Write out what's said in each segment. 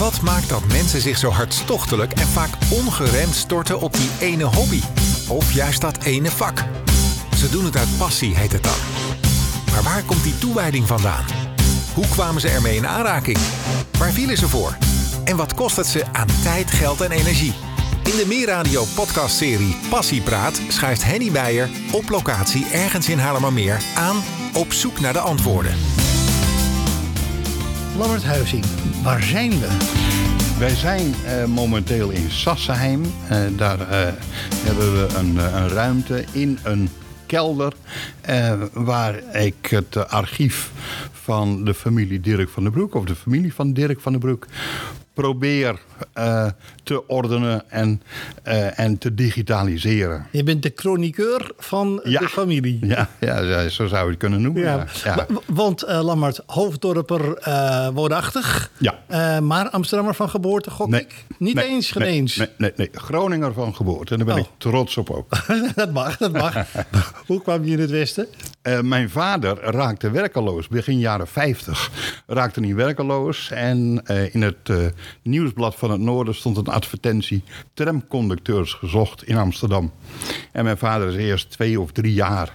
Wat maakt dat mensen zich zo hartstochtelijk en vaak ongeremd storten op die ene hobby? Of juist dat ene vak? Ze doen het uit passie, heet het dan. Maar waar komt die toewijding vandaan? Hoe kwamen ze ermee in aanraking? Waar vielen ze voor? En wat kost het ze aan tijd, geld en energie? In de Meerradio podcastserie Passiepraat schuift Henny Beijer op locatie ergens in Haarlemmermeer aan op zoek naar de antwoorden. Lambert Huizing, waar zijn we? Wij zijn eh, momenteel in Sassenheim. Eh, daar eh, hebben we een, een ruimte in een kelder... waar ik het archief van de familie Dirk van den Broek... of de familie van Dirk van den Broek probeer eh, te ordenen en, eh, en te digitaliseren. Je bent de chroniqueur van Ja. de familie. Ja, ja, zo zou je het kunnen noemen. Ja. Want eh Lammert, hoofddorper woonachtig. Ja. Maar Amsterdammer van geboorte, gok Nee, ik. Niet nee, eens, geen nee, eens. Nee, nee, nee, Groninger van geboorte. En daar ben Oh. ik trots op ook. dat mag, dat mag. Hoe kwam je in het Westen? Eh, mijn vader raakte werkeloos begin jaren 50. Raakte niet werkeloos. En eh, in het eh, nieuwsblad van het Noorden stond een advertentie: tramconducteurs gezocht in Amsterdam. En mijn vader is eerst twee of drie jaar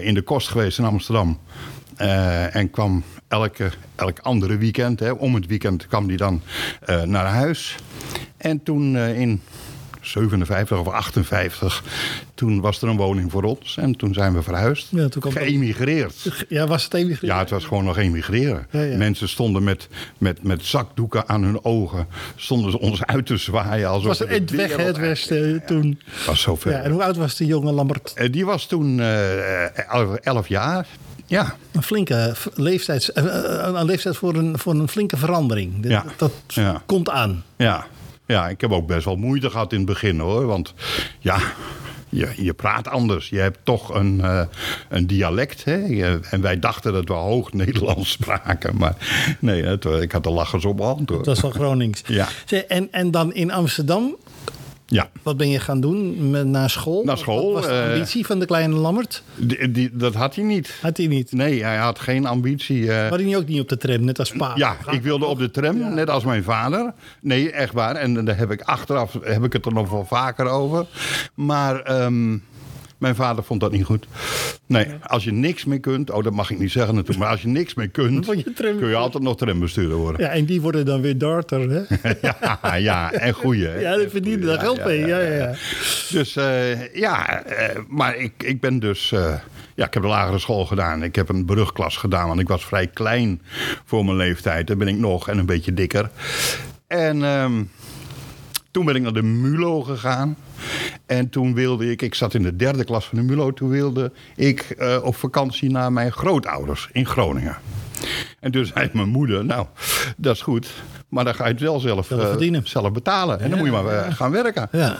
in de kost geweest in Amsterdam. En kwam elke, elk andere weekend, hè, om het weekend, kwam hij dan naar huis. En toen in 57 of 58, toen was er een woning voor ons. En toen zijn we verhuisd. Ja, toen Geëmigreerd. Ja, was het even Ja, het was gewoon nog emigreren. Ja, ja. Mensen stonden met, met, met zakdoeken aan hun ogen. Stonden ze ons uit te zwaaien. Alsof was het eind weg, hè, het Westen, eh, toen. was zo ver. Ja, en hoe oud was de jonge Lambert? Eh, Die was toen eh, elf, elf jaar. Ja, Een flinke v- leeftijd, eh, eh, een leeftijd voor een, voor een flinke verandering. Dat, Ja. dat Ja. komt aan. ja. Ja, ik heb ook best wel moeite gehad in het begin hoor. Want ja, je, je praat anders. Je hebt toch een, eh, een dialect. Hè? Je- en wij dachten dat we hoog Nederlands spraken. Maar nee, het, ik had de lachers op mijn hand hoor. Dat is van Gronings. Ja. En, en dan in Amsterdam, Ja, wat ben je gaan doen met, na school? Na school, Wat was de eh, ambitie van de kleine Lambert? die, die- dat had hij niet. Had hij niet. Nee, hij had geen ambitie. eh, Had hij ook niet op de tram, net als pa? ja, ik wilde op de tram, net als mijn vader. Nee, echt waar. En daar heb ik achteraf heb ik het er nog wel vaker over. Maar ehm, mijn vader vond dat niet goed. Nee, als je niks meer kunt... Oh, dat mag ik niet zeggen natuurlijk. Maar als je niks meer kunt... je kun je altijd nog trambestuurder worden. Ja, en die worden dan weer darter, hè? Ja, ja, en goeie. hè. Ja, die verdienen daar geld mee. Ja, ja, ja. Dus eh, ja, eh, maar ik, ik ben dus... eh, ja, ik heb de lagere school gedaan. Ik heb een brugklas gedaan, want ik was vrij klein voor mijn leeftijd. Daar ben ik nog en een beetje dikker. En ehm, toen ben ik naar de MULO gegaan. En toen wilde ik, ik zat in de derde klas van de MULO... toen wilde ik eh, op vakantie naar mijn grootouders in Groningen. En toen zei mijn moeder, nou, dat is goed... maar dan ga je het wel zelf, Zelf eh, verdienen. zelf betalen. En dan moet je maar eh, gaan werken. ja.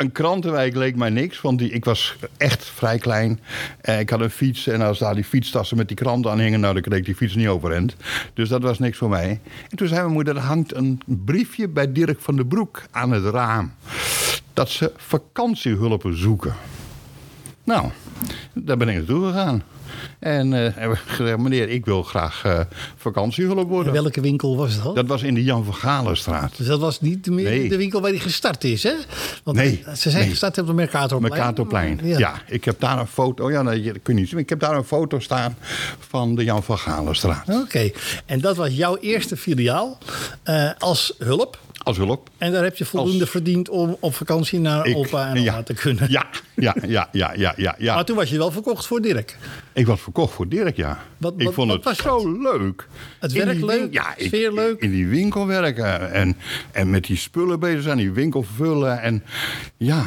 Een krantenwijk leek mij niks, want die, ik was echt vrij klein. Eh, ik had een fiets en als daar die fietstassen met die kranten aan hingen... nou, dan kreeg ik die fiets niet overend. Dus dat was niks voor mij. En toen zei mijn moeder, er hangt een briefje bij Dirk van den Broek aan het raam. Dat ze vakantiehulpen zoeken. Nou, daar ben ik naartoe gegaan. En eh, heb ik gezegd, meneer, ik wil graag eh, vakantiehulp worden. welke winkel was al? Dat was in de Jan van Galenstraat. Dus dat was niet meer Nee. de winkel waar hij gestart is, hè? Want Nee, ze zijn nee. gestart op de Mercatorplein. Mercatorplein. Ja. ik heb daar een foto. Oh ja, nee, dat kun je niet zien. Ik heb daar een foto staan van de Jan van Galenstraat. Oké, en dat was jouw eerste filiaal eh, als hulp. Als hulp. En daar heb je voldoende Als- verdiend om op vakantie naar Ik- opa en oma ja. te kunnen. Ja, ja, ja, ja, ja, ja. ja. Maar toen was je wel verkocht voor Dirk. Ik was verkocht voor Dirk, ja. Wat- ik vond het was zo leuk. Het werk die leuk, Ja, ik- sfeer leuk. In die winkel werken. En, en met die spullen bezig zijn, die winkel vullen. En ja,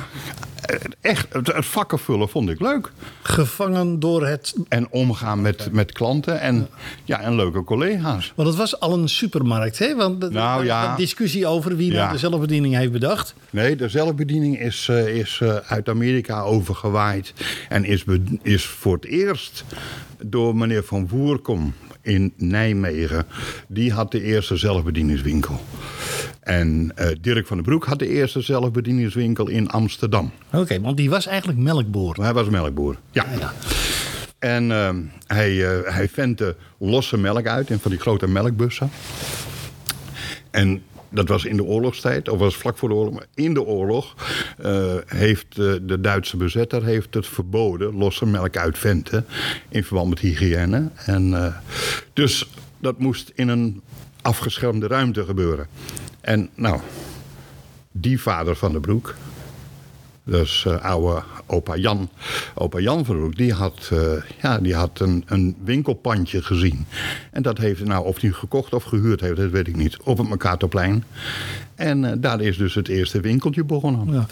echt, het, het vakken vullen vond ik leuk. Gevangen door het... En omgaan met, met klanten en, ja, en leuke collega's. Want het was al een supermarkt, hè? Want er Nou, was ja. een discussie over wie Ja. de zelfbediening heeft bedacht. Nee, de zelfbediening is, eh, is eh, uit Amerika overgewaaid. En is, is voor het eerst door meneer Van Woerkom in Nijmegen. Die had de eerste zelfbedieningswinkel. En eh, Dirk van den Broek had de eerste zelfbedieningswinkel in Amsterdam. Oké, want die was eigenlijk melkboer. Hij was melkboer. Ja. Ja. En ehm, hij, eh hij ventte losse melk uit in van die grote melkbussen. en dat was in de oorlogstijd, of was vlak voor de oorlog. Maar in de oorlog eh, heeft de, de Duitse bezetter heeft het verboden, losse melk uit venten, in verband met hygiëne. En, eh, dus dat moest in een afgeschermde ruimte gebeuren. En nou, die vader van de broek, dus uh, oude opa Jan, opa Jan die had, uh, ja, die had een, een winkelpandje gezien. En dat heeft, nou, of hij gekocht of gehuurd heeft, dat weet ik niet. Op het Mercatorplein. En uh, daar is dus het eerste winkeltje begonnen. Ja.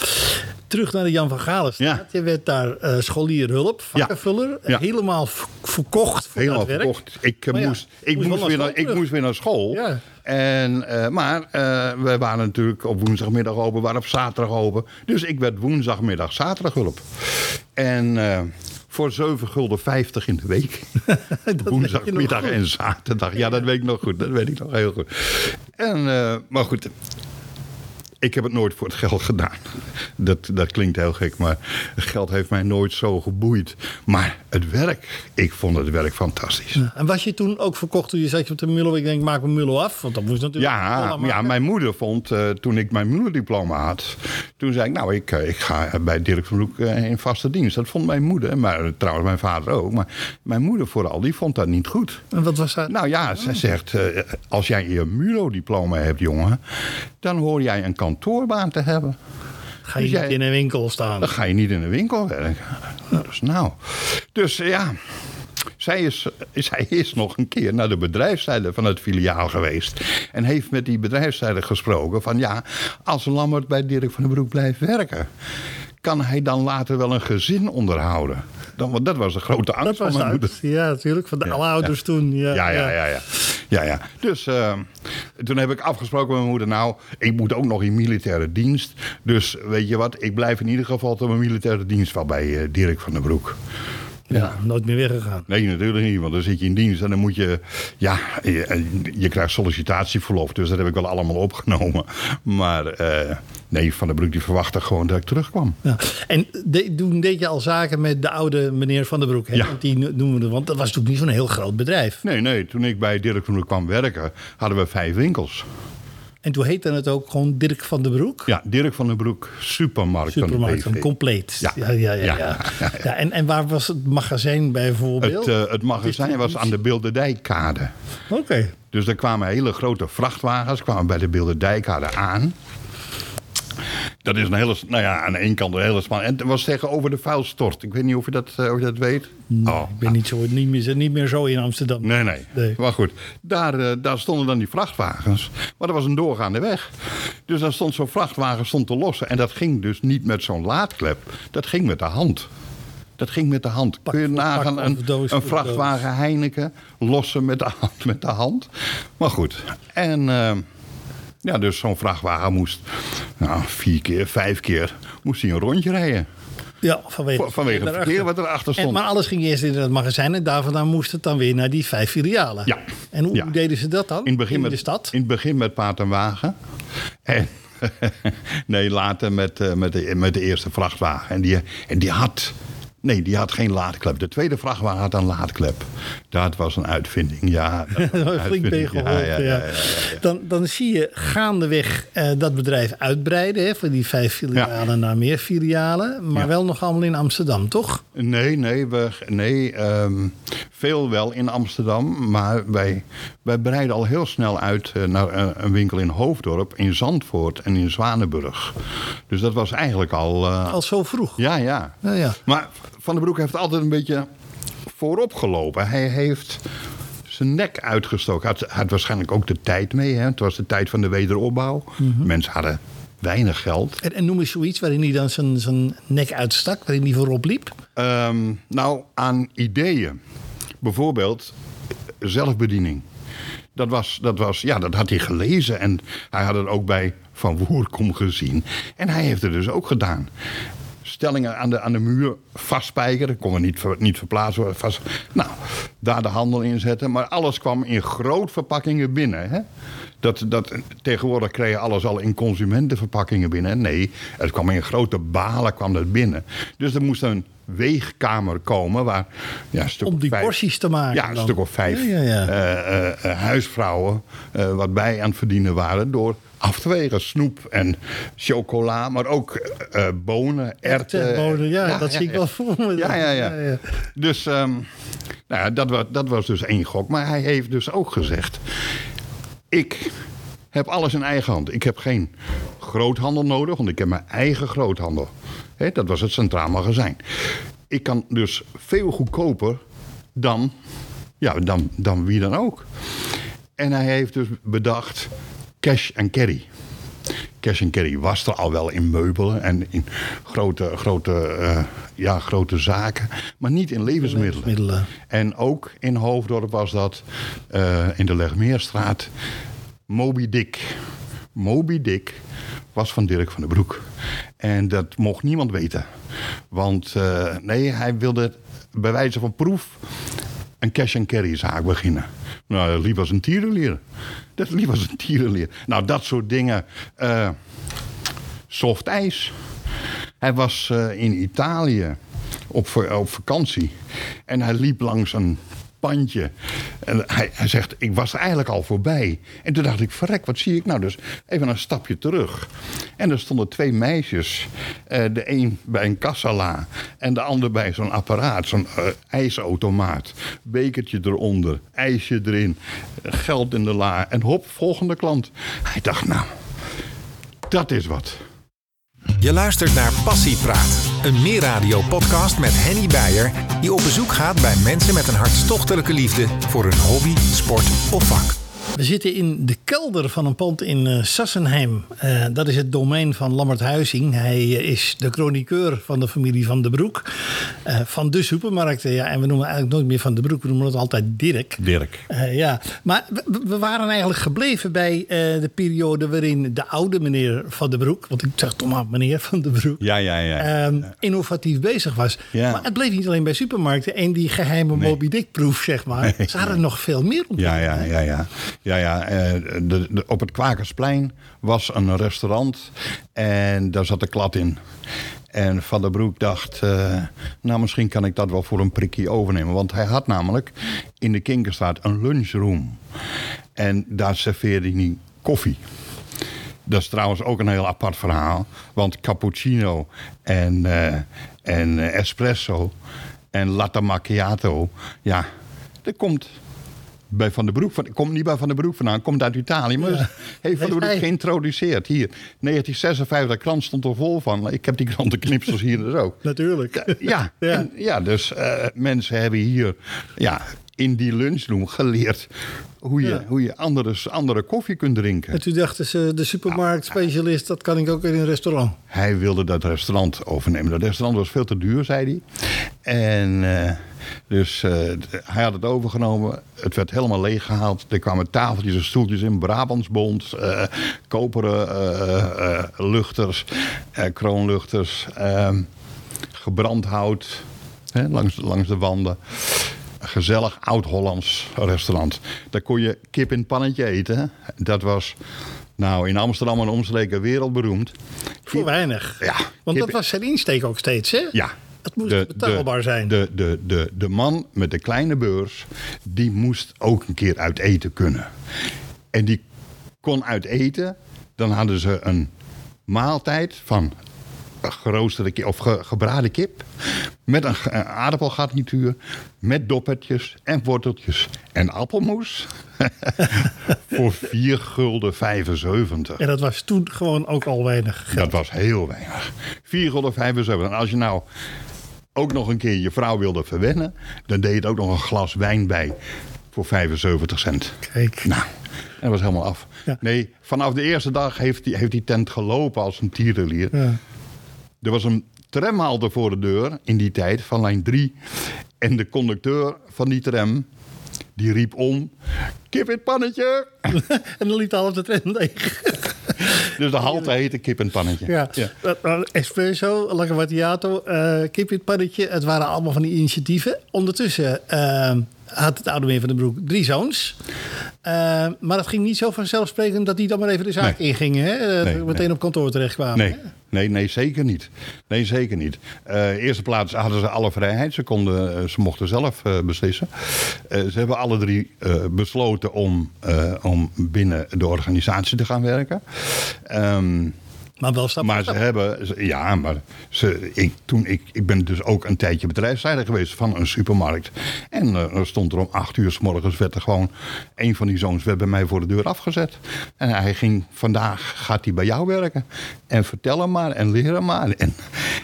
Terug naar de Jan van Galenstraat. Ja. Je werd daar uh, scholier hulp, vakkenvuller. Ja. Helemaal verkocht voor Helemaal werk. verkocht. Ik, moest, ik, moest, moest weer naar, ik moest weer naar school. Ja. En, uh, maar we waren natuurlijk op woensdagmiddag open, we waren op zaterdag open. Dus ik werd woensdagmiddag zaterdag hulp. En voor 7 gulden 50 in de week. Woensdagmiddag en zaterdag. Ja, dat weet ik nog goed. Dat weet ik nog heel goed. En, maar goed, ik heb het nooit voor het geld gedaan. Dat, dat klinkt heel gek, maar geld heeft mij nooit zo geboeid. Maar het werk, ik vond het werk fantastisch. Ja, en was je toen ook verkocht toen je zei op de Mullo? Ik denk, maak mijn Mullo af, want dat moest natuurlijk... Ja, ja mijn moeder vond, uh, toen ik mijn Mullo-diploma had... toen zei ik, nou, ik, ik ga bij Dirk van uh, in vaste dienst. Dat vond mijn moeder, maar trouwens mijn vader ook. Maar mijn moeder vooral, die vond dat niet goed. En wat was dat? Nou ja, ze zegt, als jij je Mullo-diploma hebt, jongen... dan hoor jij een kantoorbaan te hebben. Ga je dus niet jij, in een winkel staan? Dan ga je niet in een winkel werken. Dus nou. Dus ja. Zij is, zij is nog een keer naar de bedrijfszijde van het filiaal geweest. En heeft met die bedrijfszijde gesproken van ja, als Lammert bij Dirk van den Broek blijft werken kan hij dan later wel een gezin onderhouden? Dan, want dat was de grote angst dat van mijn moeder. Ja, natuurlijk. Van de ja, ouders ja. toen. Ja, ja, ja. ja, ja. ja, ja. Dus uh, toen heb ik afgesproken met mijn moeder... nou, ik moet ook nog in militaire dienst. Dus weet je wat, ik blijf in ieder geval tot mijn militaire dienst... wel bij uh, Dirk van den Broek. Ja, nooit meer weggegaan. Nee, natuurlijk niet. Want dan zit je in dienst en dan moet je... Ja, je, je krijgt sollicitatieverlof. Dus dat heb ik wel allemaal opgenomen. Maar uh, nee, Van der Broek die verwachtte gewoon dat ik terugkwam. Ja. En de, toen deed je al zaken met de oude meneer Van der Broek. Hè? Ja. Want die noemen we, want dat was natuurlijk niet zo'n heel groot bedrijf. Nee, nee. Toen ik bij Dirk van der Broek kwam werken, hadden we vijf winkels. En toen heette het ook gewoon Dirk van den Broek? Ja, Dirk van den Broek, supermarkt. Supermarkt, van compleet. Ja. Ja, ja, ja, ja. ja. en, en waar was het magazijn bijvoorbeeld? Het, uh, het magazijn was aan de Bilderdijkkade. Oké. Okay. Dus er kwamen hele grote vrachtwagens kwamen bij de Bilderdijkkade aan. Dat is een hele, nou ja, aan de ene kant een hele span. En het was tegenover de vuilstort. Ik weet niet of je dat, uh, of je dat weet. Nee, oh, ik ben niet, zo, niet, meer, niet meer zo in Amsterdam. Nee, nee. nee. Maar goed, daar, uh, daar stonden dan die vrachtwagens. Maar dat was een doorgaande weg. Dus daar stond zo'n vrachtwagen stond te lossen. En dat ging dus niet met zo'n laadklep. Dat ging met de hand. Dat ging met de hand. Pak, Kun je nagaan een, een vrachtwagen Heineken lossen met de hand? Met de hand? Maar goed. En... Uh, ja, dus zo'n vrachtwagen moest nou, vier keer, vijf keer moest hij een rondje rijden. Ja, vanwege, vanwege het verkeer wat erachter stond. En, maar alles ging eerst in het magazijn en daar vandaan moest het dan weer naar die vijf filialen. Ja. En hoe ja. deden ze dat dan in, het begin in met, de stad? In het begin met paard en wagen. En nee, later met, uh, met, de, met de eerste vrachtwagen. En die, en die had... Nee, die had geen laadklep. De tweede vrachtwagen had een laadklep. Dat was een uitvinding, ja. Flink tegengeholpen, ja, ja, ja, ja, Dan, dan zie je gaandeweg uh, dat bedrijf uitbreiden. Hè, van die vijf filialen naar meer filialen. Maar wel nog allemaal in Amsterdam, toch? Nee, nee, we, nee um, veel wel in Amsterdam. Maar wij, wij breiden al heel snel uit uh, naar uh, een winkel in Hoofddorp, in Zandvoort en in Zwanenburg. Dus dat was eigenlijk al... al zo vroeg? Ja, ja. ja, ja. Maar van den Broek heeft altijd een beetje voorop gelopen. Hij heeft zijn nek uitgestoken. Hij had, had waarschijnlijk ook de tijd mee. Hè? Het was de tijd van de wederopbouw. Mm -hmm. Mensen hadden weinig geld. En, en noem eens zoiets waarin hij dan zijn, zijn nek uitstak, waarin hij voorop liep? Um, nou, aan ideeën. Bijvoorbeeld zelfbediening. Dat, was, dat, was, ja, dat had hij gelezen en hij had het ook bij Van Woerkom gezien. En hij heeft het dus ook gedaan stellingen aan de, aan de muur vastspijkeren. Dat kon er niet, niet verplaatst worden. Vast. Nou, daar de handel in zetten. Maar alles kwam in groot verpakkingen binnen. Hè? Dat, dat, tegenwoordig kreeg je alles al in consumentenverpakkingen binnen. Nee, het kwam in grote balen kwam dat binnen. Dus er moest een weegkamer komen. Waar, ja, een stuk Om die vijf, porties te maken. Ja, een dan. stuk of vijf Ja, ja, ja. eh, eh, eh, huisvrouwen wat bij aan het verdienen waren door af te wegen. Snoep en chocola, maar ook eh, eh, bonen, erwten. bonen, ja, dat zie ik wel voor me. Ja, ja, ja. Dus ehm, nou ja, dat, was, dat was dus één gok. Maar hij heeft dus ook gezegd... ik heb alles in eigen hand. Ik heb geen groothandel nodig, want ik heb mijn eigen groothandel. Dat was het Centraal Magazijn. Ik kan dus veel goedkoper dan, ja, dan, dan wie dan ook. En hij heeft dus bedacht cash and carry. Cash and carry was er al wel in meubelen en in grote, grote, eh, ja, grote zaken, maar niet in levensmiddelen. Levensmiddelen. En ook in Hoofddorp was dat eh, in de Legmeerstraat Moby Dick. Moby Dick was van Dirk van den Broek. En dat mocht niemand weten. Want eh, nee, hij wilde bij wijze van proef een cash-and-carry zaak beginnen. Nou, liep als een tierenlier. Dat liep als een tierenlier. Nou, dat soort dingen. eh, soft ijs. Hij was eh, in Italië op, op vakantie. En hij liep langs een pandje. En hij, hij zegt, ik was eigenlijk al voorbij. En toen dacht ik, verrek, wat zie ik nou? Dus even een stapje terug. En er stonden twee meisjes. eh, de een bij een kassala en de ander bij zo'n apparaat. Zo'n eh, ijsautomaat. Bekertje eronder, ijsje erin, geld in de la. En hop, volgende klant. Hij dacht, nou, dat is wat. Je luistert naar Passiepraat, een meerradio-podcast met Henny Beijer... die op bezoek gaat bij mensen met een hartstochtelijke liefde... voor een hobby, sport of vak. We zitten in de kelder van een pand in eh, Sassenheim. Eh, dat is het domein van Lammert Huizing. Hij eh, is de chroniqueur van de familie Van den Broek. van de supermarkten. Ja, en we noemen eigenlijk nooit meer Van den Broek. We noemen het altijd Dirk. Dirk. Ja, maar we, we waren eigenlijk gebleven bij de periode waarin de oude meneer Van den Broek, want ik zeg toch maar meneer Van den Broek, Ja, ja, ja. ehm, innovatief bezig was. Ja. Maar het bleef niet alleen bij supermarkten en die geheime Moby Dick proef, zeg maar. Ze hadden nog veel meer Ja, ontwikkeld. ja, ja, ja. ja, ja eh, de, de, op het Kwakersplein was een restaurant en daar zat de klad in. En Van der Broek dacht, eh, nou misschien kan ik dat wel voor een prikkie overnemen. Want hij had namelijk in de Kinkerstraat een lunchroom. En daar serveerde hij koffie. Dat is trouwens ook een heel apart verhaal. Want cappuccino en, eh, en eh, espresso en latte macchiato... ja, dat komt bij Van den Broek. Van, komt niet bij Van den Broek vandaan, komt uit Italië. Maar heeft Van den Broek geïntroduceerd. Hier, 1956, de krant stond er vol van. Ik heb die krantenknipsels hier dus ook. Natuurlijk. Ja, Ja. En, ja dus eh, mensen hebben hier ja, in die lunchroom geleerd... hoe je, Ja. hoe je andere, andere koffie kunt drinken. En toen dachten ze, de supermarktspecialist, dat kan ik ook in een restaurant. Hij wilde dat restaurant overnemen. Dat restaurant was veel te duur, zei hij. En eh, dus eh, hij had het overgenomen. Het werd helemaal leeggehaald. Er kwamen tafeltjes en stoeltjes in. Brabantsbond, koperen eh, eh, luchters, kroonluchters, ehm, gebrand hout hè, langs, langs de wanden. Gezellig oud-Hollands restaurant. Daar kon je kip in het pannetje eten. Dat was nou in Amsterdam en omstreken wereldberoemd. Voor weinig. Ja, Want dat was zijn insteek ook steeds, hè? Ja. Het moest betaalbaar zijn. De, de, de, de man met de kleine beurs, die moest ook een keer uit eten kunnen. En die kon uit eten. Dan hadden ze een maaltijd van geroosterde kip, of ge- gebraden kip. Met een, een aardappelgarnituur. Met doppertjes en worteltjes. En appelmoes. voor 4 gulden 75. En dat was toen gewoon ook al weinig geld. Dat was heel weinig. 4,75. En als je nou ook nog een keer je vrouw wilde verwennen... dan deed je er ook nog een glas wijn bij voor 75 cent. Kijk. Nou, en dat was helemaal af. Ja. Nee, vanaf de eerste dag heeft die, heeft die tent gelopen als een tierenlier. Ja. Er was een tramhalte voor de deur in die tijd van lijn 3. En de conducteur van die tram, die riep om... Kip in het pannetje! En dan liet alles de trend leeg. Dus de halte heette kip in het pannetje. Ja. Uh, Espresso, Macchiato, eh kip in het pannetje. Het waren allemaal van die initiatieven. Ondertussen eh, had het oude meneer Van den Broek drie zoons. Uh, maar het ging niet zo vanzelfsprekend dat die dan maar even de zaak Nee. ingingen. Hè? Uh, Nee, meteen nee. op kantoor terechtkwamen. Nee, hè? nee, nee, zeker niet. Nee, zeker niet. Eh eerste plaats hadden ze alle vrijheid. Ze, konden, eh, ze mochten zelf eh, beslissen. Eh, ze hebben alle drie eh, besloten om, eh, om binnen de organisatie te gaan werken. Ehm, Maar wel stap maar ze hebben, ze- ja, maar ze, ik, toen, ik, ik ben dus ook een tijdje bedrijfsleider geweest van een supermarkt. En eh, er stond er om acht uur s morgens, werd er gewoon een van die zoons werd bij mij voor de deur afgezet. En hij ging, vandaag gaat hij bij jou werken. En vertel hem maar en leer hem maar. En,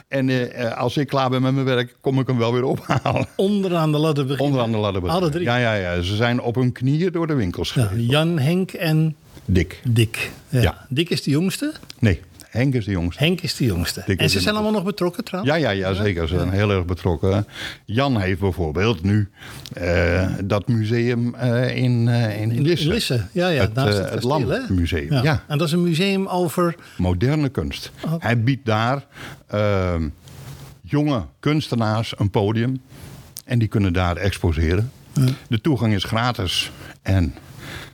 en eh, eh, als ik klaar ben met mijn werk, kom ik hem wel weer ophalen. Onderaan de ladder beginnen. Onderaan de ladder. Alle drie. Ja, ja, ja. Ze zijn op hun knieën door de winkels Ja, gegaan. Jan, Henk en Dick. Dick. Ja. Dick is de jongste. Nee, Henk is de jongste. Henk is de jongste. En ze zijn allemaal nog betrokken trouwens? Ja, ja, ja, zeker. Ze zijn heel erg betrokken. Jan heeft bijvoorbeeld nu eh, dat museum eh, in, eh in Lisse. Lisse. Ja, ja, Het, naast het, kasteel? Lammuseum, ja. En dat is een museum over... Moderne kunst. Oké. Hij biedt daar ehm, jonge kunstenaars een podium. En die kunnen daar exposeren. De toegang is gratis. En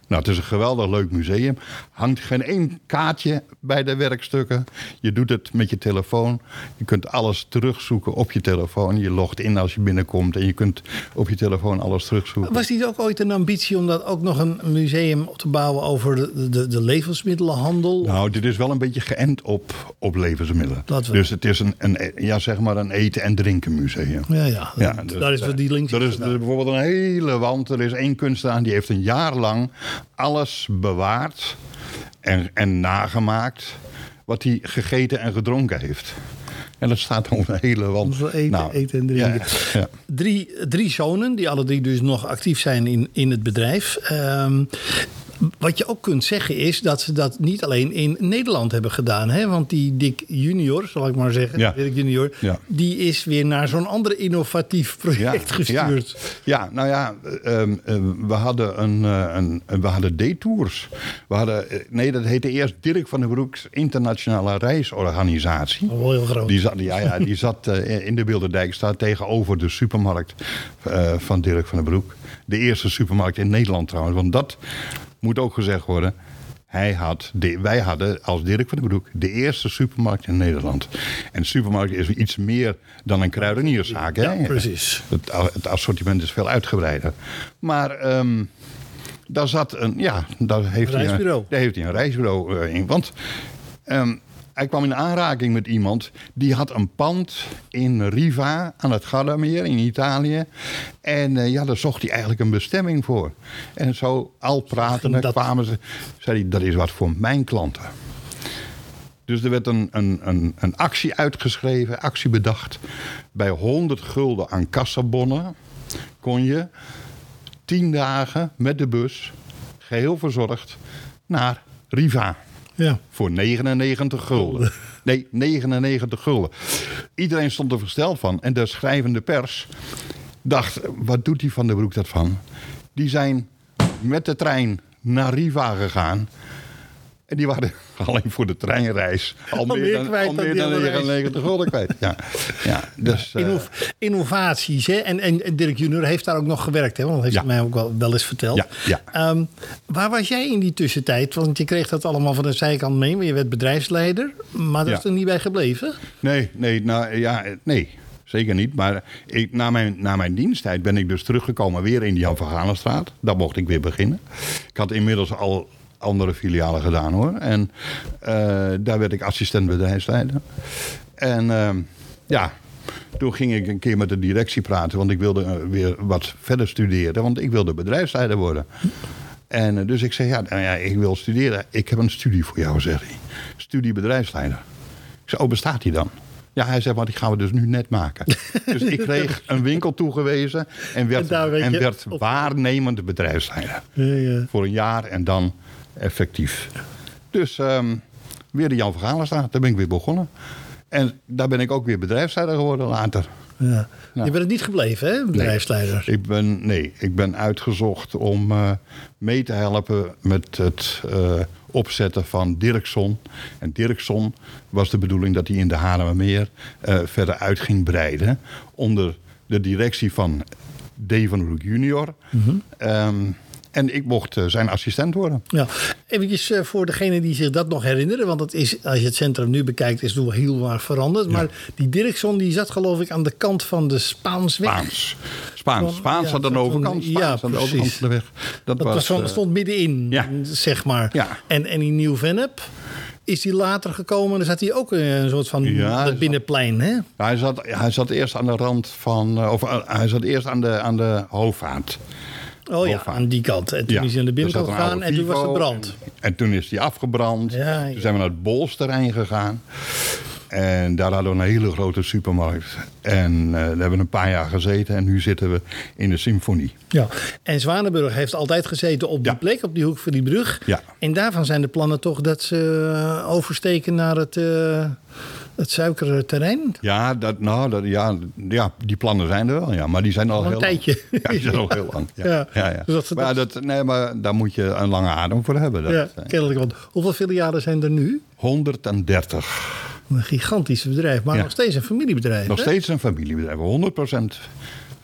nou, het is een geweldig leuk museum. Hangt geen één kaartje bij de werkstukken. Je doet het met je telefoon. Je kunt alles terugzoeken op je telefoon. Je logt in als je binnenkomt. En je kunt op je telefoon alles terugzoeken. Was niet ook ooit een ambitie om dat ook nog een museum op te bouwen over de, de, de levensmiddelenhandel? Nou, dit is wel een beetje geënt op, op levensmiddelen. Dat dus het is een, een, ja, zeg maar een eten- en drinken museum. Ja, ja. Ja, daar is wat die Er in is, er is bijvoorbeeld een hele wand. Er is één kunstenaar die heeft een jaar lang alles bewaard en, en nagemaakt wat hij gegeten en gedronken heeft. En dat staat op een hele wand. Voor eten, eten en drinken. Ja, ja. Drie, drie zonen, die alle drie dus nog actief zijn in, in het bedrijf. Ehm, wat je ook kunt zeggen is dat ze dat niet alleen in Nederland hebben gedaan. Hè? Want die Dick Junior, zal ik maar zeggen, Ja. Dirk Junior, Ja. die is weer naar zo'n ander innovatief project gestuurd. Ja, ja nou ja, ehm, eh, we hadden een, eh, een, een- we hadden daytours. We hadden, eh, nee, dat heette eerst Dirk van den Broeks Internationale Reisorganisatie. Wel heel groot. Die zat, ja, ja, die zat eh, in de Bilderdijk, staat tegenover de supermarkt van Dirk van den Broek. De eerste supermarkt in Nederland trouwens, want dat moet ook gezegd worden. Hij had de, wij hadden als Dirk van den Broek de eerste supermarkt in Nederland. En de supermarkt is iets meer dan een kruidenierszaak. Hè? Ja, precies. Het, het assortiment is veel uitgebreider. Maar ehm, daar zat een, ja, daar heeft, Een hij, reisbureau. een, daar heeft hij een reisbureau eh, in. Want ehm, hij kwam in aanraking met iemand die had een pand in Riva aan het Gardameer in Italië. En eh, ja, daar zocht hij eigenlijk een bestemming voor. En zo al pratende dat- kwamen ze, zei hij, dat is wat voor mijn klanten. Dus er werd een, een, een, een actie uitgeschreven, actie bedacht. Bij 100 gulden aan kassabonnen kon je 10 dagen met de bus, geheel verzorgd, naar Riva. Ja. Voor 99 gulden. Nee, 99 gulden. Iedereen stond er versteld van. En de schrijvende pers dacht, wat doet die Van der Broek dat van? Die zijn met de trein naar Riva gegaan. En die waren alleen voor de treinreis al, meer dan, kwijt al dan meer die dan reis. 99 gulden kwijt. Ja, ja dus... eh, Inno- innovaties. Hè? En, en Dirk Junior heeft daar ook nog gewerkt. Hè? Want dat heeft Ja. mij ook wel, wel eens verteld. Ja, ja. Ehm, waar was jij in die tussentijd? Want je kreeg dat allemaal van de zijkant mee. Maar je werd bedrijfsleider. Maar dat is er niet bij gebleven. Nee, nee, nou, ja, nee. Zeker niet. Maar ik, na, mijn, na mijn diensttijd ben ik dus teruggekomen weer in de Jan van Galenstraat. Daar mocht ik weer beginnen. Ik had inmiddels al andere filialen gedaan hoor. En eh, daar werd ik assistent bedrijfsleider. En ehm, ja, toen ging ik een keer met de directie praten. Want ik wilde eh, weer wat verder studeren. Want ik wilde bedrijfsleider worden. En eh, dus ik zei, ja, nou ja, ik wil studeren. Ik heb een studie voor jou, zei hij. Studie bedrijfsleider. Ik zei, oh, bestaat die dan? Ja, hij zei, maar die gaan we dus nu net maken. dus ik kreeg een winkel toegewezen en werd, En en werd waarnemend bedrijfsleider. Ja, ja. Voor een jaar en dan effectief. Dus ehm, weer de Jan van Galenstraat, daar ben ik weer begonnen. En daar ben ik ook weer bedrijfsleider geworden later. Ja. Ja. Je bent het niet gebleven, hè, bedrijfsleider? Ik ben, nee, ik ben uitgezocht om eh, mee te helpen met het eh, opzetten van Dirkson. En Dirkson was de bedoeling dat hij in de Haarlemmermeer eh verder uit ging breiden. Onder de directie van D. van Broek junior. Ehm, en ik mocht eh, zijn assistent worden. Ja, eventjes eh, voor degenen die zich dat nog herinneren. Want het is, als je het centrum nu bekijkt, is het wel heel erg veranderd. Maar die Dirkson die zat geloof ik aan de kant van de Spaansweg. Spaans. Spaans. Van- Spaans ja, aan de overkant. Spaans ja, aan de overkant van de weg. Dat, Dat was, eh, stond middenin, ja. zeg maar. Ja. En, en in Nieuw-Vennep is die later gekomen. Dan zat hij ook in een soort van Ja, het binnenplein, hè? hij, zat, hij zat eerst aan de rand van. Of hij zat eerst aan de, aan de hoofdvaart. Oh ja, aan die kant. En toen is hij aan de binnenkant gegaan en toen was er brand. En, en toen is hij afgebrand. Ja. Toen zijn we naar het Bolsterrein gegaan. En daar hadden we een hele grote supermarkt. En eh, daar hebben we een paar jaar gezeten. En nu zitten we in de symfonie. Ja. En Zwanenburg heeft altijd gezeten op die Ja. plek, op die hoek van die brug. Ja. En daarvan zijn de plannen toch dat ze eh, oversteken naar het, eh het suikerterrein. Ja, dat, nou, dat, ja, ja, die plannen zijn er wel. Ja, maar die zijn al Al een heel tijdje. lang. Ja, die zijn al heel lang. Ja, Ja. ja. ja, Dus dat maar, dat- nee, maar daar moet je een lange adem voor hebben. Dat, ja, eh, kennelijk. Want hoeveel filialen zijn er nu? 130. Een gigantisch bedrijf, maar nog steeds een familiebedrijf. Nog hè? steeds een familiebedrijf. 100%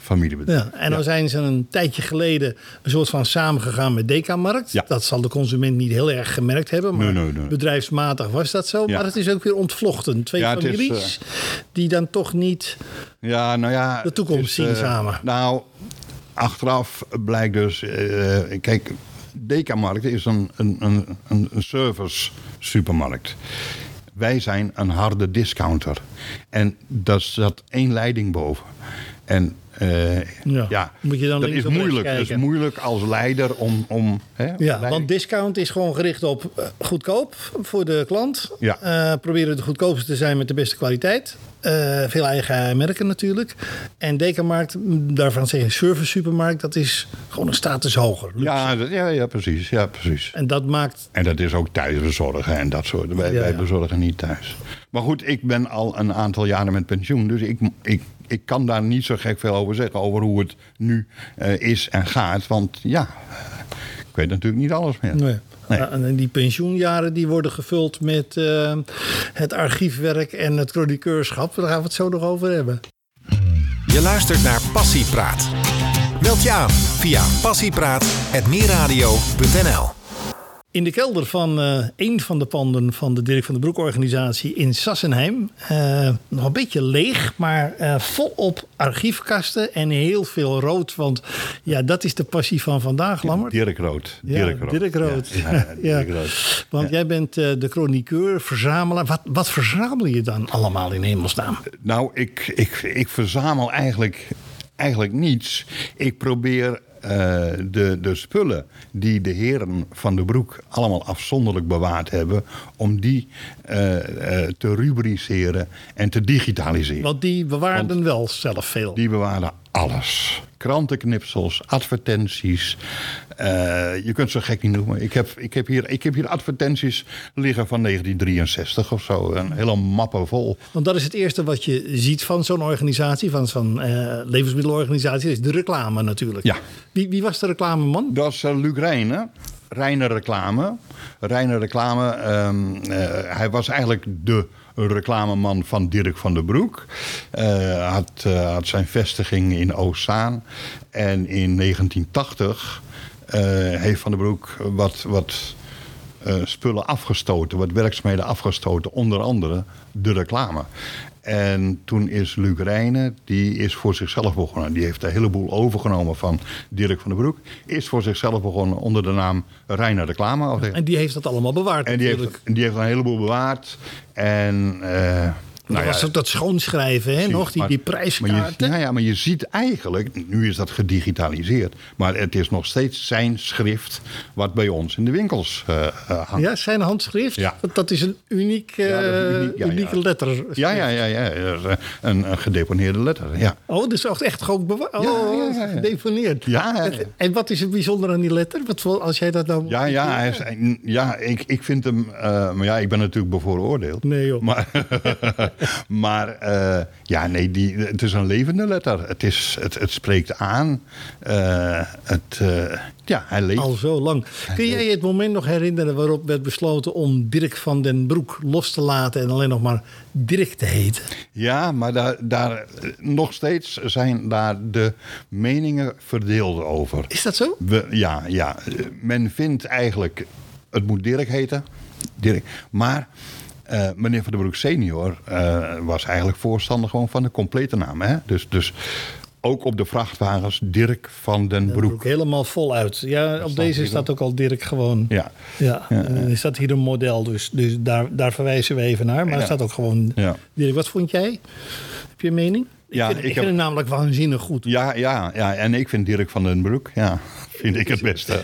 familiebedrijf. Ja, en dan zijn ze een tijdje geleden een soort van samengegaan met Dekamarkt. Ja. Dat zal de consument niet heel erg gemerkt hebben, maar Nee, nee, nee. bedrijfsmatig was dat zo. Maar het is ook weer ontvlochten. Twee is, families die dan toch niet... Ja, nou ja. De toekomst is, zien eh, samen. Nou, achteraf blijkt dus. eh, kijk, Dekamarkt is een, een, een, een een service supermarkt. Wij zijn een harde discounter. En daar zat één leiding boven. En eh, Ja, ja, moet je dan dat is moeilijk. Dat is moeilijk als leider om. om hè, Ja, want discount is gewoon gericht op eh, goedkoop voor de klant. Ja. Eh, proberen de goedkoopste te zijn met de beste kwaliteit. Veel eigen merken natuurlijk. En Dekamarkt, m, daarvan zeg je service supermarkt, dat is gewoon een status hoger. ja, dat- ja, ja, precies. Ja, precies. En dat maakt En dat is ook thuisbezorgen en dat soort. Wij, Ja, wij bezorgen niet thuis. Maar goed, ik ben al een aantal jaren met pensioen. Dus ik, ik, ik kan daar niet zo gek veel over zeggen. Over hoe het nu eh, is en gaat. Want ja, ik weet natuurlijk niet alles meer. Nee. Nee. Ja, en die pensioenjaren die worden gevuld met eh, het archiefwerk en het chroniqueurschap. Daar gaan we het zo nog over hebben. Je luistert naar Passiepraat. Meld je aan via passiepraat.meerradio.nl In de kelder van eh een van de panden van de Dirk van den Broek organisatie in Sassenheim. Eh, nog een beetje leeg, maar eh, volop archiefkasten en heel veel rood. Want ja, dat is de passie van vandaag, Lammert. Dirk Rood. Ja, Dirk Rood. Dirk Rood. Ja, ja, Ja. Dirk Rood. Want jij bent de chroniqueur, verzamelaar. Wat, wat verzamel je dan allemaal in hemelsnaam? Nou, ik, ik, ik verzamel eigenlijk, eigenlijk niets. Ik probeer eh, de, de spullen die de heren van de broek allemaal afzonderlijk bewaard hebben, om die eh, eh, te rubriceren en te digitaliseren. Want die bewaarden wel zelf veel. Die bewaren alles. Krantenknipsels, advertenties. Eh, je kunt ze gek niet noemen. Ik heb, ik, heb hier, ik heb hier advertenties liggen van 1963 of zo. Een hele mappen vol. Want dat is het eerste wat je ziet van zo'n organisatie, van zo'n eh, levensmiddelorganisatie, is de reclame natuurlijk. Ja. Wie, wie was de reclameman? Dat is uh, Luc Rijnen. Reiner Reclame. Reiner Reclame, ehm, eh, hij was eigenlijk de reclameman van Dirk van der Broek. Eh, had, eh, had zijn vestiging in Oostzaan. En in 1980 eh, heeft Van der Broek wat, wat eh, spullen afgestoten, wat werkzaamheden afgestoten, onder andere de reclame. En toen is Luc Rijnen, die is voor zichzelf begonnen. Die heeft een heleboel overgenomen van Dirk van der Broek. Is voor zichzelf begonnen onder de naam Rijnen Reclame. En die heeft dat allemaal bewaard En die natuurlijk. heeft, die heeft een heleboel bewaard. En eh, nou dat was ja, dat schoonschrijven, hè, nog, die, die maar prijskaarten. je, ja, ja, maar je ziet eigenlijk, nu is dat gedigitaliseerd, maar het is nog steeds zijn schrift wat bij ons in de winkels eh, eh, hangt. Ja, zijn handschrift. Ja. Dat, dat is een uniek, eh, Ja, dat is uniek, ja, unieke letter. Ja, ja, ja, ja. Een, een gedeponeerde letter. Ja. Oh, dus echt, echt gewoon bewaard. Oh, gedeponeerd. Ja. En, wat is er bijzonder aan die letter? Wat, voor- als jij dat nou... Ja, ja, hij is, ja ik, ik vind hem. maar ja, ik ben natuurlijk bevooroordeeld. Nee, joh. Maar, maar eh, ja, nee, die, het is een levende letter. Het, is, het, het spreekt aan. Eh, het, eh, ja, hij leeft. Al zo lang. Kun jij je het moment nog herinneren waarop werd besloten om Dirk van den Broek los te laten en alleen nog maar Dirk te heten? Ja, maar daar, daar, nog steeds zijn daar de meningen verdeeld over. Is dat zo? We, ja, ja, men vindt eigenlijk, het moet Dirk heten. Dirk. Maar uh, meneer Van den Broek senior uh, was eigenlijk voorstander gewoon van de complete naam. Hè? Dus, dus ook op de vrachtwagens Dirk van den Broek. Helemaal voluit. Ja, op deze staat ook al Dirk gewoon. Ja. ja. ja. En er staat hier een model, dus, dus daar, daar verwijzen we even naar. Maar er staat ook gewoon ja. Dirk. Wat vond jij? Heb je een mening? Ja, ik vind, ik, ik heb... vind het namelijk waanzinnig goed. Ja, ja, ja, en ik vind Dirk van den Broek, ja, vind ik het beste.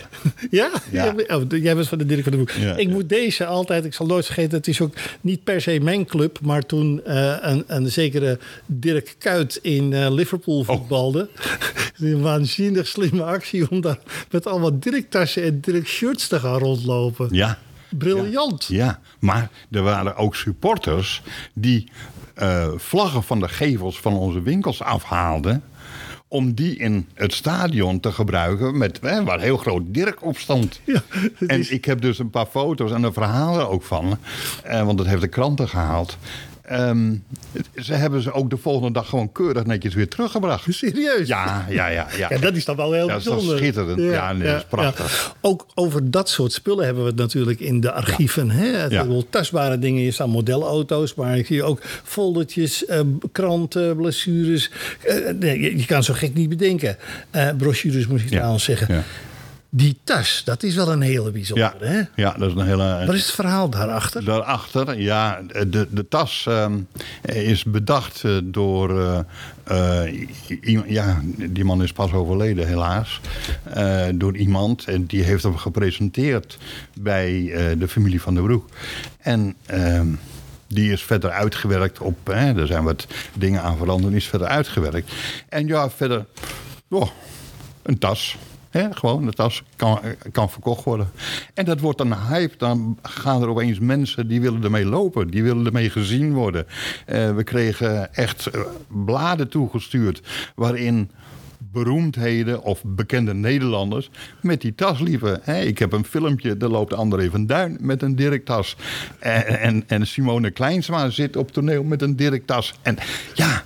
Ja? ja. Oh, jij bent van de Dirk van den Broek. Ja, ik moet deze altijd, ik zal nooit vergeten, het is ook niet per se mijn club, maar toen uh, een, een zekere Dirk Kuyt in uh, Liverpool voetbalde. Oh. een waanzinnig slimme actie om daar met allemaal Dirk-tassen en Dirk-shirts te gaan rondlopen. Ja. Briljant. Ja, ja, maar er waren ook supporters die uh, vlaggen van de gevels van onze winkels afhaalden. Om die in het stadion te gebruiken met hè, waar heel groot Dirk op stond. Ja, en is... ik heb dus een paar foto's en een verhaal er ook van. Uh, want dat heeft de kranten gehaald. Um, ze hebben ze ook de volgende dag gewoon keurig netjes weer teruggebracht. Serieus? Ja, ja, ja. ja. ja dat is dan wel heel ja, bijzonder. Dat is schitterend. Ja, ja nee, dat is prachtig. Ook over dat soort spullen hebben we het natuurlijk in de archieven. Hè? Het tastbare dingen. Je staan modelauto's, maar ik zie ook foldertjes, uh, kranten, blessures. Nee, je, je, kan zo gek niet bedenken. Uh, brochures moet ik trouwens zeggen. Die tas, dat is wel een hele bijzondere. Ja, hè? ja dat is een hele. Wat is het verhaal daarachter? Daarachter, ja, de, de tas um, is bedacht door. Uh, uh, ja, die man is pas overleden, helaas. Uh, door iemand en die heeft hem gepresenteerd bij de familie van de Broek. En. Um, die is verder uitgewerkt op. Hè, er zijn wat dingen aan veranderd, die is verder uitgewerkt. En ja, verder. Oh, een tas. Gewoon, de tas kan, kan verkocht worden. En dat wordt een hype. Dan gaan er opeens mensen die willen ermee lopen. Die willen ermee gezien worden. Uh, we kregen echt uh, bladen toegestuurd waarin beroemdheden of bekende Nederlanders met die tas liepen. Ik heb een filmpje, daar loopt André van Duin met een Dirk-tas. En, en, en, Simone Kleinsma zit op toneel met een Dirk-tas. En ja,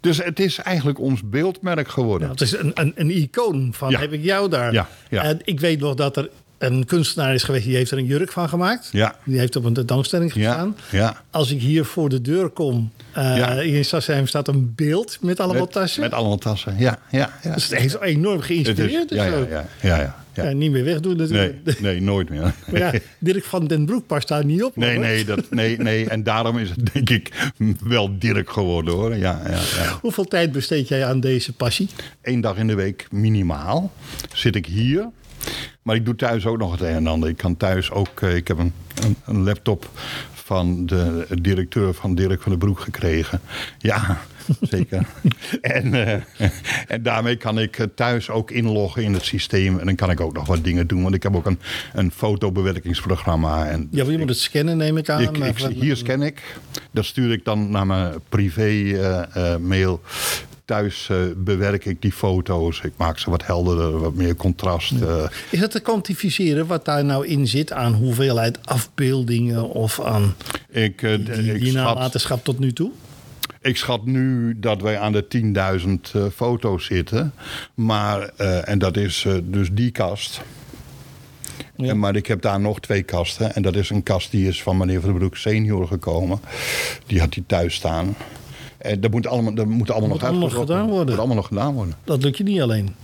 dus het is eigenlijk ons beeldmerk geworden. Ja, het is een, een, een icoon van ja. heb ik jou daar. Ja, ja. En ik weet nog dat er een kunstenaar is geweest, die heeft er een jurk van gemaakt. Ja. Die heeft op een tentoonstelling gestaan. Ja. ja. Als ik hier voor de deur kom, uh, ja. in Sassheim staat een beeld met allemaal met, tassen. Met allemaal tassen, ja. ja, ja. Dus het heeft enorm geïnspireerd. Is, ja, ja, ja, ja, ja. Ja. niet meer wegdoen natuurlijk. Nee, nee nooit meer. Maar ja, Dirk van den Broek past daar niet op. Nee, hoor. nee, dat, nee, nee. En daarom is het denk ik wel Dirk geworden hoor. Ja, ja, ja. Hoeveel tijd besteed jij aan deze passie? Eén dag in de week minimaal. Zit ik hier. Maar ik doe thuis ook nog het een en ander. Ik kan thuis ook. Ik heb een, een, een laptop van de directeur van Dirk van den Broek gekregen. Ja, zeker. en, uh, en daarmee kan ik thuis ook inloggen in het systeem. En dan kan ik ook nog wat dingen doen. Want ik heb ook een, een fotobewerkingsprogramma. En ja, je moet het scannen, neem ik aan. Ik, ik, hier scan ik. Dat stuur ik dan naar mijn privé uh, uh, mail. Thuis uh, bewerk ik die foto's. Ik maak ze wat helderder, wat meer contrast. Uh. Is het te kwantificeren wat daar nou in zit aan hoeveelheid afbeeldingen of aan ik, uh, die, die, die nalatenschap tot nu toe? Ik schat nu dat wij aan de 10.000 uh, foto's zitten. Maar, uh, en dat is uh, dus die kast. Ja. En, maar ik heb daar nog twee kasten. En dat is een kast die is van meneer Van den Broek senior gekomen. Die had hij thuis staan. En dat moet allemaal, dat moet allemaal moet nog allemaal gedaan worden. Dat moet allemaal nog gedaan worden. Dat lukt je niet alleen.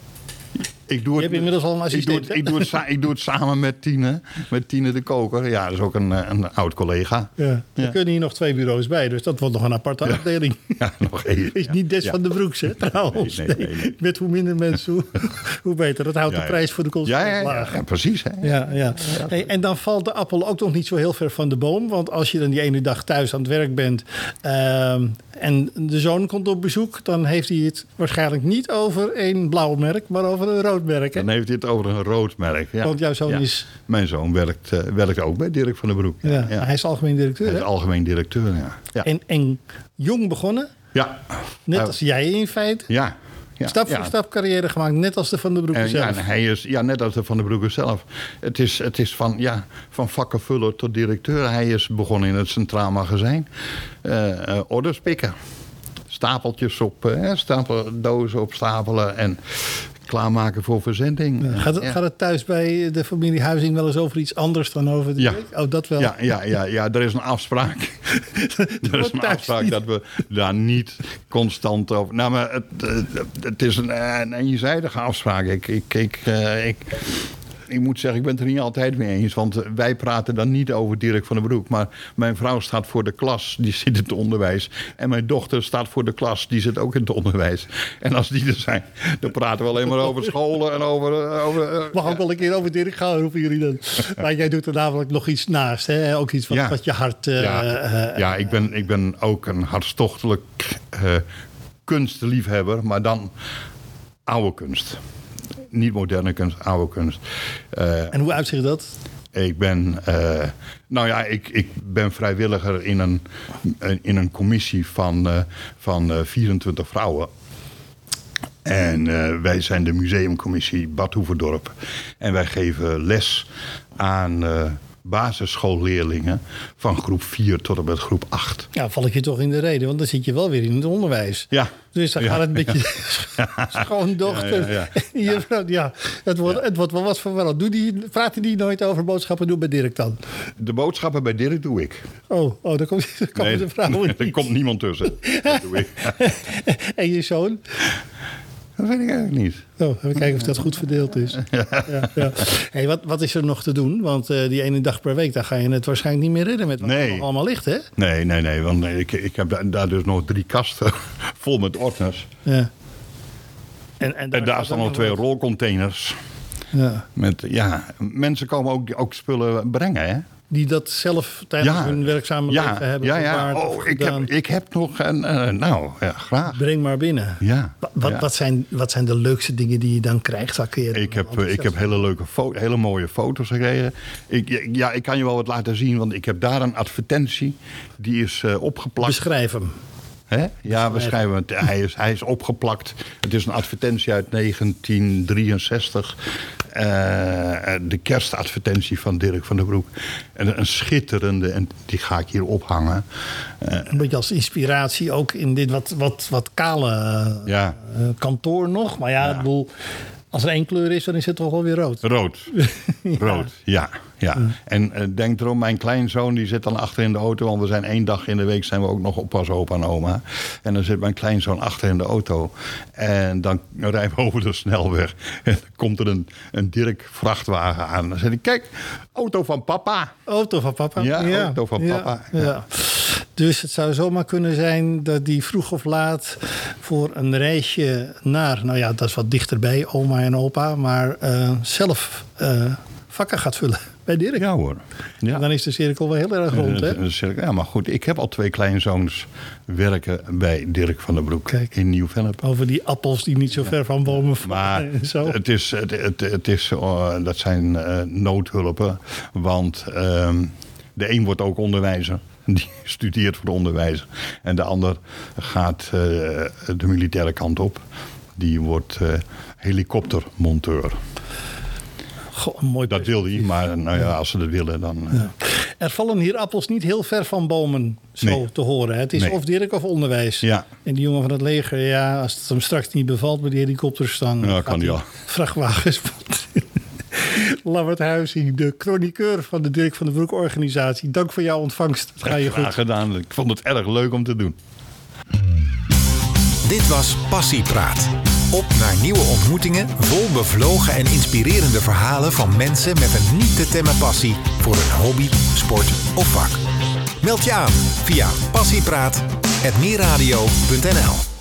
Ik doe het, je hebt inmiddels al een assistent. Ik doe het, ik doe het, ik doe het samen met Tine, met Tine de Koker. Ja, dat is ook een, een oud collega. Ja. Er kunnen hier nog twee bureaus bij, dus dat wordt nog een aparte afdeling. Ja, nog één. Is niet Des van de Broeks, hè, trouwens. Nee, nee, nee, nee. Met hoe minder mensen, hoe, hoe beter. Dat houdt de prijs voor de consument ja, ja, laag. ja, precies. Hè? Ja, ja. Hey, en dan valt de appel ook nog niet zo heel ver van de boom. Want als je dan die ene dag thuis aan het werk bent ehm, en de zoon komt op bezoek, dan heeft hij het waarschijnlijk niet over een blauw merk, maar over een rood hè? Dan heeft hij het over een rood merk. Ja. Want jouw zoon Ja. is... Mijn zoon werkt, eh, werkt ook bij Dirk van den Broek. Ja, Hij is algemeen directeur, Hij is algemeen directeur, ja. Ja. En, en jong begonnen, ja. net als jij in feite. Ja. ja. Stap voor ja. stap carrière gemaakt, net als de Van der Broeke En, ja, zelf. en hij is, ja, net als de Van den Broeke zelf. Het is, het is van, ja, van vakkenvuller tot directeur. Hij is begonnen in het Centraal Magazijn. Eh, eh, orders pikken. Stapeltjes op, eh, stapel, dozen opstapelen en klaarmaken voor verzending. Gaat het, ja. gaat het thuis bij de familie Huizing wel eens over iets anders dan over de Ja. week? Oh, dat wel. Ja, ja, ja, ja, er is een afspraak. er is een afspraak niet. dat we daar niet constant over. Nou, maar het, het, het is een, een eenzijdige afspraak. Ik, ik, ik, eh, ik, ik moet zeggen, ik ben het er niet altijd mee eens. Want eh, wij praten dan niet over Dirk van den Broek. Maar mijn vrouw staat voor de klas, die zit in het onderwijs. En mijn dochter staat voor de klas, die zit ook in het onderwijs. En als die er zijn, dan praten we alleen maar over scholen en over. eh, over eh, Mag ook wel een keer over Dirk gaan, roepen jullie dan. Maar jij doet er namelijk nog iets naast. Hè? Ook iets wat, Ja. wat je hart... ja, ja ik, ben, ik ben ook een hartstochtelijk eh, kunstliefhebber, maar dan oude kunst. Niet moderne kunst, oude kunst. Eh, En hoe uitzicht dat? ik ben, eh, nou ja, ik, ik ben vrijwilliger in een, in een commissie van, eh, van eh, 24 vrouwen. En wij zijn de museumcommissie Bad Hoeverdorp. En wij geven les aan basisschoolleerlingen van groep 4 tot en met groep 8. Ja, val ik je toch in de reden, want dan zit je wel weer in het onderwijs. Ja. Dus dan Ja, gaat het met je schoondochter. Ja, ja, vrouw. Ja, het wordt, het wordt wel wat voor wel. Doe die, praten die nooit over boodschappen doen bij Dirk dan? De boodschappen bij Dirk doe ik. Oh, oh daar komt, daar komen de vrouwen er komt niemand tussen. Dat doe ik. En je zoon? Dat weet ik eigenlijk niet. Oh, even kijken of dat goed verdeeld is. Ja. Ja, Hey, wat, wat is er nog te doen? Want eh, die ene dag per week, daar ga je het waarschijnlijk niet meer redden met wat Nee. allemaal ligt, hè? Nee, nee, nee. Want ik, ik heb daar- daar dus nog drie kasten vol met ordners. Ja. En, en En daar staan nog twee rolcontainers. Ja. Met, ja, mensen komen ook, ook spullen brengen, hè? Die dat zelf tijdens Ja. hun werkzame Ja, leven hebben ja, ja. Oh, ik gedaan. heb, ik heb nog een... eh, nou, ja, graag. Breng maar binnen. Ja. Wa- Wat, zijn, wat zijn de leukste dingen die je dan krijgt? Ik heb, eh, ik heb hele leuke hele mooie foto's gekregen. Ik, ja, ik kan je wel wat laten zien, want ik heb daar een advertentie. Die is eh, opgeplakt. Beschrijf hem. Ja, we schrijven het. Hij is, hij is opgeplakt. Het is een advertentie uit 1963. Eh, de kerstadvertentie van Dirk van der Broek. En een schitterende, en die ga ik hier ophangen. Eh, Een beetje als inspiratie ook in dit wat, wat, wat kale eh, ja, eh, kantoor nog. Maar ja, ik bedoel, als er één kleur is, dan is het toch wel weer rood. rood. Rood, ja. ja. En eh, denk erom, mijn kleinzoon die zit dan achter in de auto. Want we zijn één dag in de week zijn we ook nog oppas opa en oma. En dan zit mijn kleinzoon achter in de auto. En dan rijden we over de snelweg. En dan komt er een, een Dirk vrachtwagen aan. Dan zeg ik, kijk, auto van papa. Auto van papa. Ja, auto van papa. Ja. Dus het zou zomaar kunnen zijn dat die vroeg of laat voor een reisje naar, nou ja, dat is wat dichterbij, oma en opa, maar eh, zelf eh, vakken gaat vullen bij Dirk. Ja hoor. Ja. En dan is de cirkel wel heel erg rond, hè? Zeg ik, Ja, maar goed, ik heb al twee kleinzoons werken bij Dirk van der Broek Kijk. in Nieuw-Vennep. Over die appels die niet zo ver van bomen vallen Maar zo. het is, het, het, het is, eh, dat zijn eh, noodhulpen. Want ehm, de een wordt ook onderwijzer. Die studeert voor onderwijzer. En de ander gaat eh, de militaire kant op. Die wordt eh, helikoptermonteur. Goh, mooi Dat wil hij, maar nou ja, als ze dat willen, dan... eh, Er vallen hier appels niet heel ver van bomen, zo Nee. te horen. Het is Nee. of Dirk of onderwijs. Ja. En die jongen van het leger, ja, als het hem straks niet bevalt met die helikopters, dan Ja, kan die hij al. vrachtwagens. Lambert Huizing, de chroniqueur van de Dirk van den Broek organisatie. Dank voor jouw ontvangst. Het ga je graag goed. gedaan. Ik vond het erg leuk om te doen. Dit was Passiepraat. Op naar nieuwe ontmoetingen, vol bevlogen en inspirerende verhalen van mensen met een niet te temmen passie voor een hobby, sport of vak. Meld je aan via passiepraat.meerradio.nl